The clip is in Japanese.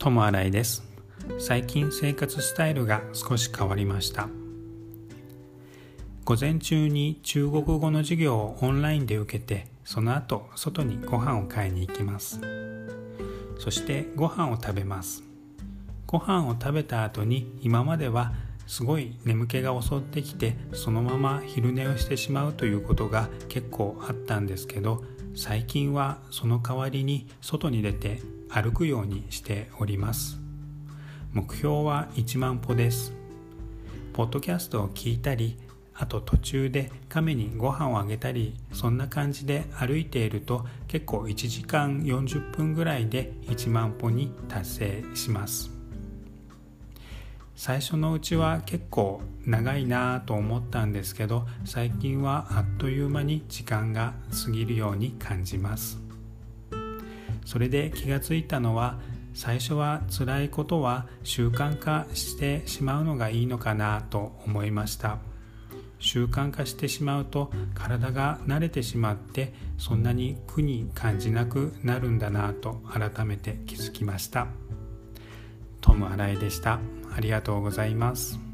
トム新井です。最近生活スタイルが少し変わりました。午前中に中国語の授業をオンラインで受けてその後外にご飯を買いに行きます。そしてご飯を食べます。ご飯を食べた後に今まではすごい眠気が襲ってきてそのまま昼寝をしてしまうということが結構あったんですけど最近はその代わりに外に出て歩くようにしております。目標は1万歩です。ポッドキャストを聞いたりあと途中で亀にご飯をあげたりそんな感じで歩いていると結構1時間40分ぐらいで1万歩に達成します。最初のうちは結構長いなと思ったんですけど最近はあっという間に時間が過ぎるように感じます。それで気がついたのは最初は辛いことは習慣化してしまうのがいいのかなと思いました習慣化してしまうと体が慣れてしまってそんなに苦に感じなくなるんだなと改めて気づきましたトム・アライでした。ありがとうございます。